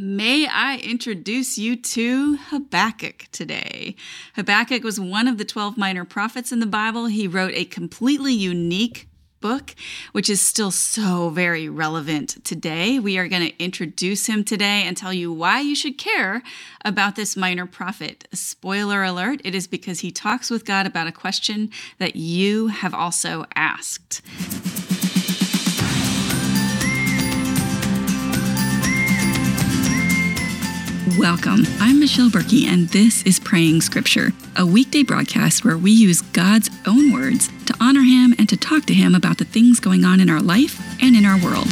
may I introduce you to Habakkuk today. Habakkuk was one of the 12 minor prophets in the Bible. He wrote a completely unique book, which is still so very relevant today. We are going to introduce him today and tell you why you should care about this minor prophet. Spoiler alert, it is because he talks with God about a question that you have also asked. Welcome. I'm Michelle Berkey, and this is Praying Scripture, a weekday broadcast where we use God's own words to honor Him and to talk to Him about the things going on in our life and in our world.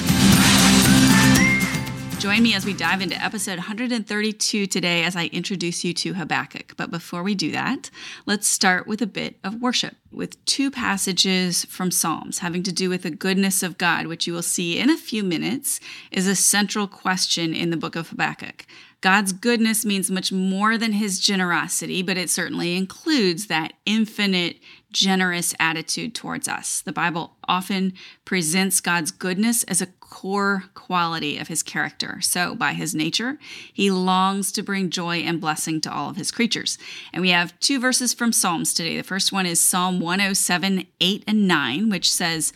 Join me as we dive into episode 132 today as I introduce you to Habakkuk. But before we do that, let's start with a bit of worship with two passages from Psalms having to do with the goodness of God, which you will see in a few minutes is a central question in the book of Habakkuk. God's goodness means much more than his generosity, but it certainly includes that infinite, generous attitude towards us. The Bible often presents God's goodness as a core quality of his character. So, by his nature, he longs to bring joy and blessing to all of his creatures. And we have two verses from Psalms today. The first one is Psalm 107, 8 and 9, which says,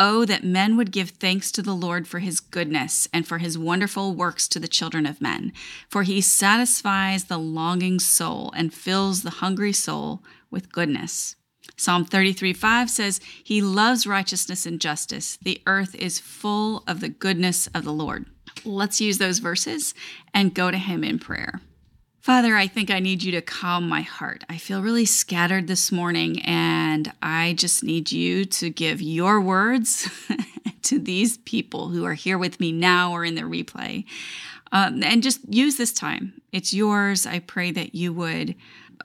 Oh, that men would give thanks to the Lord for his goodness and for his wonderful works to the children of men. For he satisfies the longing soul and fills the hungry soul with goodness. Psalm 33 5 says, He loves righteousness and justice. The earth is full of the goodness of the Lord. Let's use those verses and go to Him in prayer. Father, I think I need you to calm my heart. I feel really scattered this morning, and I just need you to give your words to these people who are here with me now or in the replay. Um, and just use this time. It's yours. I pray that you would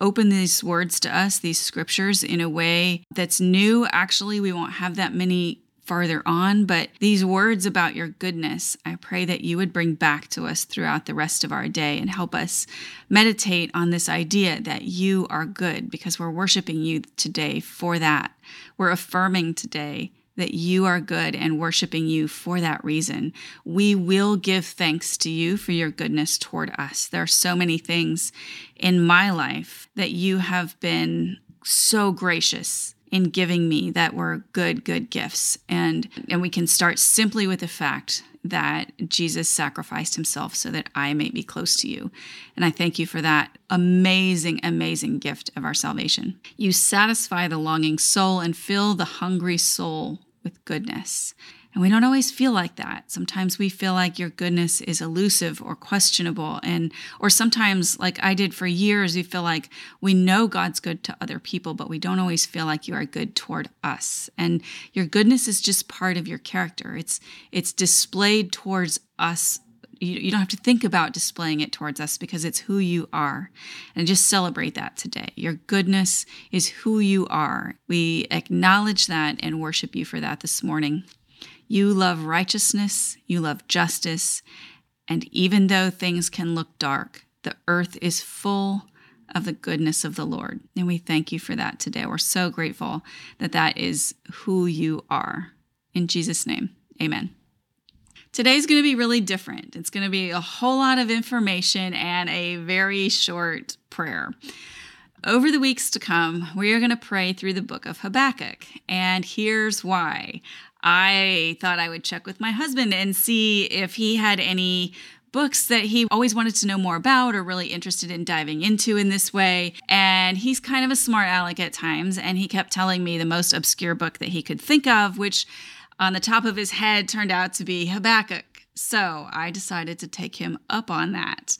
open these words to us, these scriptures, in a way that's new. Actually, we won't have that many farther on, but these words about your goodness, I pray that you would bring back to us throughout the rest of our day and help us meditate on this idea that you are good because we're worshiping you today for that. We're affirming today that you are good and worshiping you for that reason. We will give thanks to you for your goodness toward us. There are so many things in my life that you have been so gracious in giving me that were good good gifts and and we can start simply with the fact that Jesus sacrificed himself so that I may be close to you. And I thank you for that amazing, amazing gift of our salvation. You satisfy the longing soul and fill the hungry soul with goodness. And we don't always feel like that. Sometimes we feel like your goodness is elusive or questionable and or sometimes like I did for years we feel like we know God's good to other people but we don't always feel like you are good toward us. And your goodness is just part of your character. It's it's displayed towards us you, you, don't have to think about displaying it towards us because it's who you are. And just celebrate that today. Your goodness is who you are. We acknowledge that and worship you for that this morning. You love righteousness, you love justice, and even though things can look dark, the earth is full of the goodness of the Lord. And we thank you for that today. We're so grateful that that is who you are. In Jesus' name, amen. Today's going to be really different. It's going to be a whole lot of information and a very short prayer. Over the weeks to come, we are going to pray through the book of Habakkuk. And here's why. I thought I would check with my husband and see if he had any books that he always wanted to know more about or really interested in diving into in this way. And he's kind of a smart aleck at times. And he kept telling me the most obscure book that he could think of, which on the top of his head turned out to be Habakkuk. So I decided to take him up on that.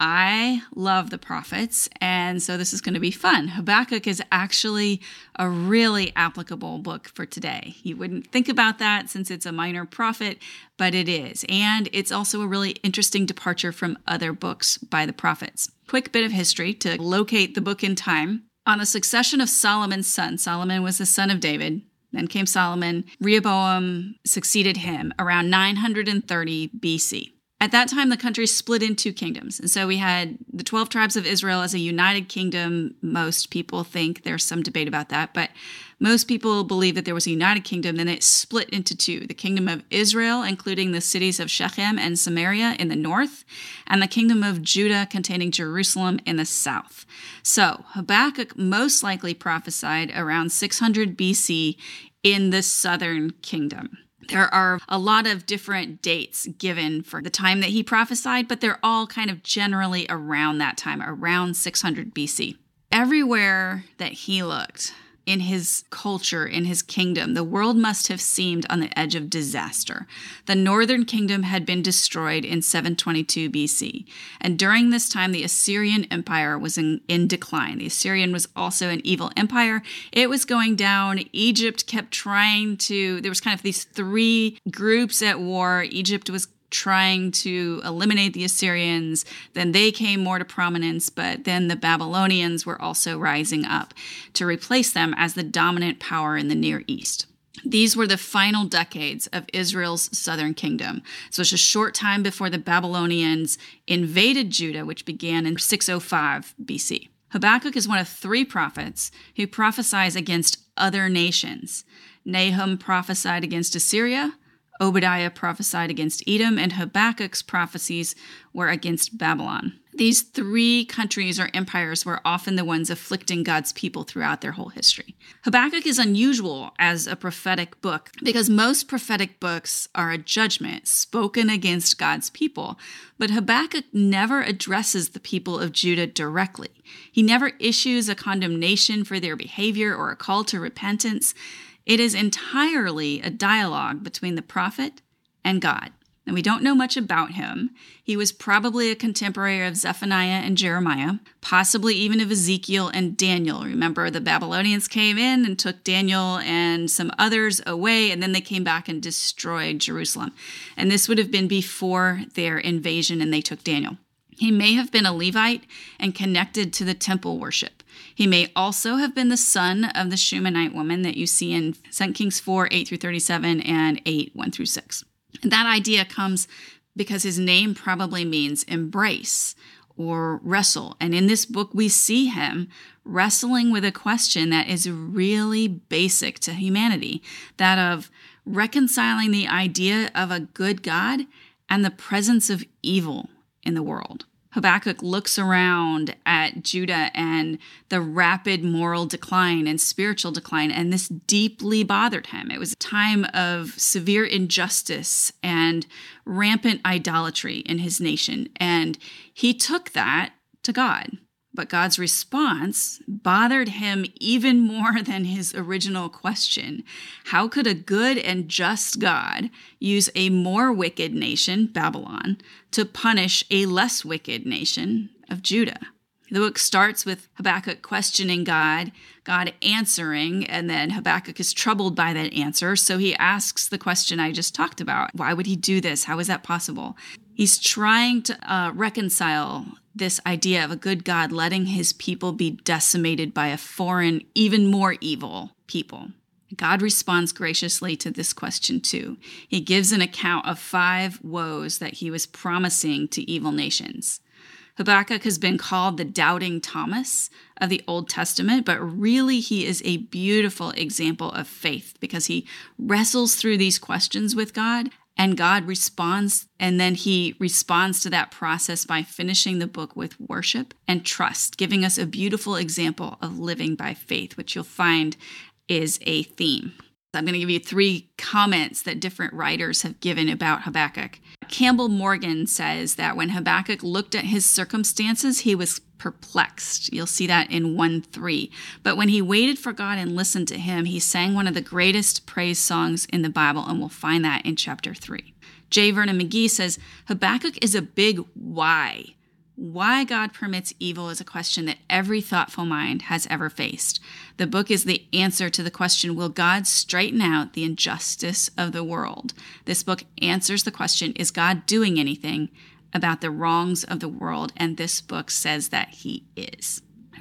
I love the prophets, and so this is going to be fun. Habakkuk is actually a really applicable book for today. You wouldn't think about that since it's a minor prophet, but it is. And it's also a really interesting departure from other books by the prophets. Quick bit of history to locate the book in time. On the succession of Solomon's son, Solomon was the son of David. Then came Solomon. Rehoboam succeeded him around 930 BC. At that time, the country split in two kingdoms. And so we had the 12 tribes of Israel as a united kingdom. Most people think there's some debate about that, but most people believe that there was a united kingdom. Then it split into two the kingdom of Israel, including the cities of Shechem and Samaria in the north, and the kingdom of Judah, containing Jerusalem in the south. So Habakkuk most likely prophesied around 600 BC in the southern kingdom. There are a lot of different dates given for the time that he prophesied, but they're all kind of generally around that time, around 600 BC. Everywhere that he looked, in his culture, in his kingdom, the world must have seemed on the edge of disaster. The northern kingdom had been destroyed in 722 BC, and during this time, the Assyrian Empire was in, in decline. The Assyrian was also an evil empire. It was going down. Egypt kept trying to, there was kind of these three groups at war. Egypt was trying to eliminate the Assyrians. Then they came more to prominence, but then the Babylonians were also rising up to replace them as the dominant power in the Near East. These were the final decades of Israel's southern kingdom. So it's a short time before the Babylonians invaded Judah, which began in 605 BC. Habakkuk is one of three prophets who prophesies against other nations. Nahum prophesied against Assyria, Obadiah prophesied against Edom, and Habakkuk's prophecies were against Babylon. These three countries or empires were often the ones afflicting God's people throughout their whole history. Habakkuk is unusual as a prophetic book because most prophetic books are a judgment spoken against God's people, but Habakkuk never addresses the people of Judah directly. He never issues a condemnation for their behavior or a call to repentance. It is entirely a dialogue between the prophet and God. And we don't know much about him. He was probably a contemporary of Zephaniah and Jeremiah, possibly even of Ezekiel and Daniel. Remember, the Babylonians came in and took Daniel and some others away, and then they came back and destroyed Jerusalem. And this would have been before their invasion, and they took Daniel. He may have been a Levite and connected to the temple worship. He may also have been the son of the Shunammite woman that you see in 2 Kings 4 8 through 37 and 8 1 through 6. And that idea comes because his name probably means embrace or wrestle. And in this book, we see him wrestling with a question that is really basic to humanity that of reconciling the idea of a good God and the presence of evil in the world. Habakkuk looks around at Judah and the rapid moral decline and spiritual decline, and this deeply bothered him. It was a time of severe injustice and rampant idolatry in his nation, and he took that to God. But God's response bothered him even more than his original question. How could a good and just God use a more wicked nation, Babylon, to punish a less wicked nation of Judah? The book starts with Habakkuk questioning God, God answering, and then Habakkuk is troubled by that answer. So he asks the question I just talked about Why would he do this? How is that possible? He's trying to uh, reconcile this idea of a good God letting his people be decimated by a foreign, even more evil people. God responds graciously to this question too. He gives an account of five woes that he was promising to evil nations. Habakkuk has been called the doubting Thomas of the Old Testament, but really he is a beautiful example of faith because he wrestles through these questions with God and God responds, and then He responds to that process by finishing the book with worship and trust, giving us a beautiful example of living by faith, which you'll find is a theme. I'm going to give you three comments that different writers have given about Habakkuk. Campbell Morgan says that when Habakkuk looked at his circumstances, he was perplexed. You'll see that in 1 3. But when he waited for God and listened to him, he sang one of the greatest praise songs in the Bible, and we'll find that in chapter 3. J. Vernon McGee says Habakkuk is a big why. Why God permits evil is a question that every thoughtful mind has ever faced. The book is the answer to the question Will God straighten out the injustice of the world? This book answers the question Is God doing anything? about the wrongs of the world, and this book says that he is.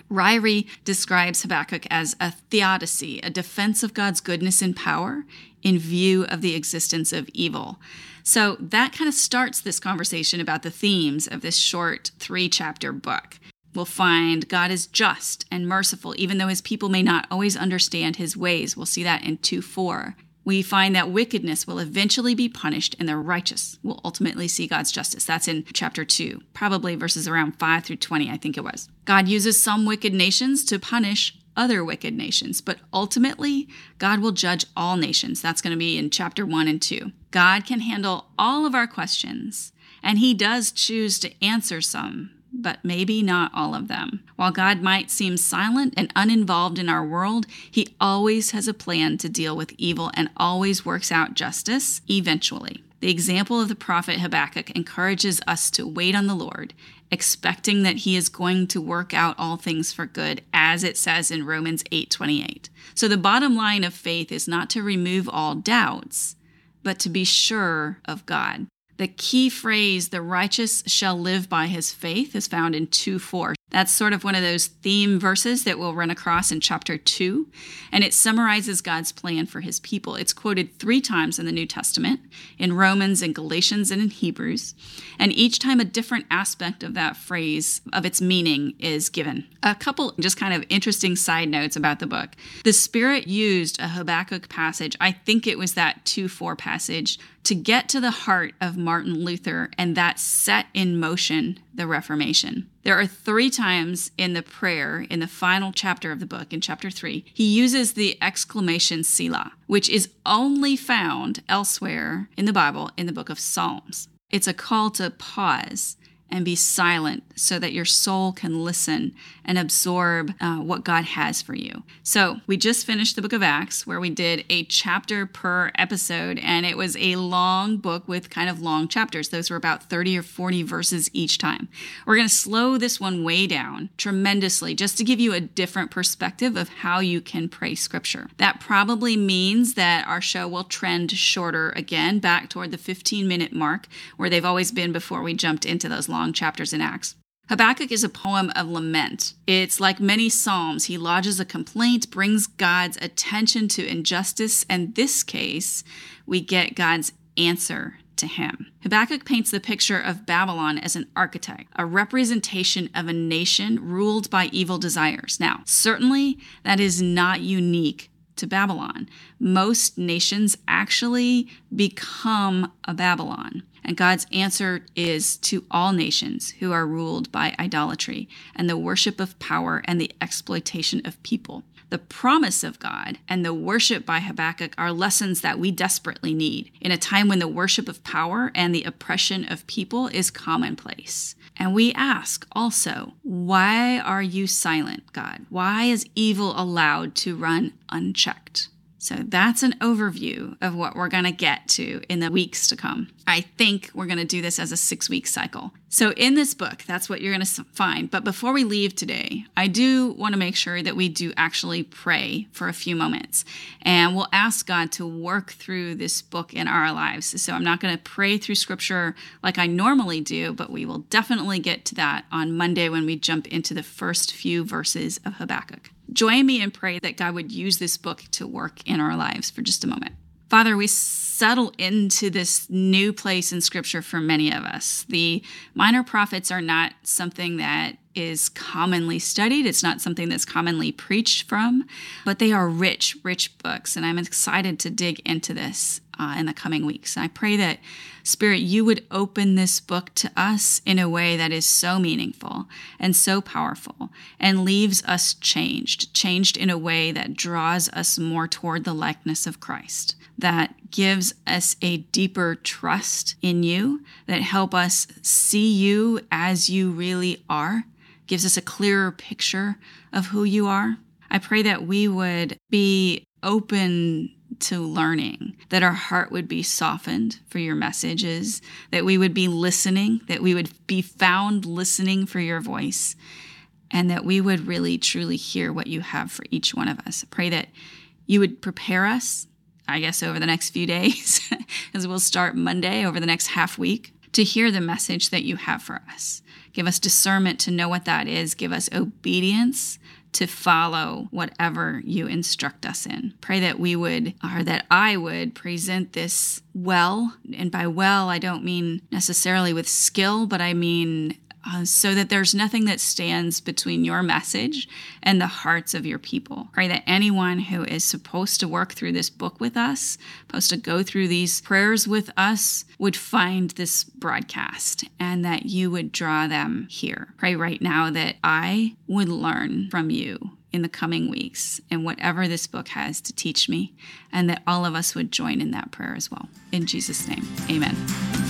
Ryrie describes Habakkuk as a theodicy, a defense of God's goodness and power in view of the existence of evil. So that kind of starts this conversation about the themes of this short three chapter book. We'll find God is just and merciful, even though his people may not always understand his ways. We'll see that in 2 4. We find that wickedness will eventually be punished and the righteous will ultimately see God's justice. That's in chapter 2, probably verses around 5 through 20, I think it was. God uses some wicked nations to punish other wicked nations, but ultimately, God will judge all nations. That's going to be in chapter 1 and 2. God can handle all of our questions, and He does choose to answer some, but maybe not all of them. While God might seem silent and uninvolved in our world, He always has a plan to deal with evil and always works out justice eventually. The example of the prophet Habakkuk encourages us to wait on the Lord, expecting that he is going to work out all things for good, as it says in Romans 8:28. So the bottom line of faith is not to remove all doubts, but to be sure of God. The key phrase, the righteous shall live by his faith, is found in 2 4. That's sort of one of those theme verses that we'll run across in chapter 2, and it summarizes God's plan for his people. It's quoted three times in the New Testament, in Romans, in Galatians, and in Hebrews, and each time a different aspect of that phrase, of its meaning, is given. A couple just kind of interesting side notes about the book. The Spirit used a Habakkuk passage, I think it was that 2 4 passage, to get to the heart of Martin Luther, and that set in motion the Reformation. There are three times in the prayer, in the final chapter of the book, in chapter three, he uses the exclamation Selah, which is only found elsewhere in the Bible in the book of Psalms. It's a call to pause and be silent so that your soul can listen and absorb uh, what God has for you. So, we just finished the book of Acts where we did a chapter per episode, and it was a long book with kind of long chapters. Those were about 30 or 40 verses each time. We're going to slow this one way down tremendously just to give you a different perspective of how you can pray scripture. That probably means that our show will trend shorter again, back toward the 15 minute mark where they've always been before we jumped into those long long chapters in Acts. Habakkuk is a poem of lament. It's like many Psalms. He lodges a complaint, brings God's attention to injustice, and this case, we get God's answer to him. Habakkuk paints the picture of Babylon as an archetype, a representation of a nation ruled by evil desires. Now, certainly that is not unique to Babylon. Most nations actually become a Babylon. And God's answer is to all nations who are ruled by idolatry and the worship of power and the exploitation of people. The promise of God and the worship by Habakkuk are lessons that we desperately need in a time when the worship of power and the oppression of people is commonplace. And we ask also, why are you silent, God? Why is evil allowed to run unchecked? So that's an overview of what we're going to get to in the weeks to come. I think we're going to do this as a six week cycle. So, in this book, that's what you're going to find. But before we leave today, I do want to make sure that we do actually pray for a few moments. And we'll ask God to work through this book in our lives. So, I'm not going to pray through scripture like I normally do, but we will definitely get to that on Monday when we jump into the first few verses of Habakkuk. Join me and pray that God would use this book to work in our lives for just a moment. Father, we settle into this new place in Scripture for many of us. The minor prophets are not something that is commonly studied, it's not something that's commonly preached from, but they are rich, rich books. And I'm excited to dig into this uh, in the coming weeks. And I pray that, Spirit, you would open this book to us in a way that is so meaningful and so powerful and leaves us changed, changed in a way that draws us more toward the likeness of Christ, that gives us a deeper trust in you, that help us see you as you really are, gives us a clearer picture of who you are. I pray that we would be open to learning, that our heart would be softened for your messages, that we would be listening, that we would be found listening for your voice, and that we would really truly hear what you have for each one of us. Pray that you would prepare us, I guess, over the next few days, as we'll start Monday over the next half week, to hear the message that you have for us. Give us discernment to know what that is. Give us obedience to follow whatever you instruct us in. Pray that we would, or that I would, present this well. And by well, I don't mean necessarily with skill, but I mean uh, so that there's nothing that stands between your message and the hearts of your people. Pray that anyone who is supposed to work through this book with us, supposed to go through these prayers with us, would find this broadcast and that you would draw them here. Pray right now that I would learn from you in the coming weeks and whatever this book has to teach me, and that all of us would join in that prayer as well. In Jesus' name, amen.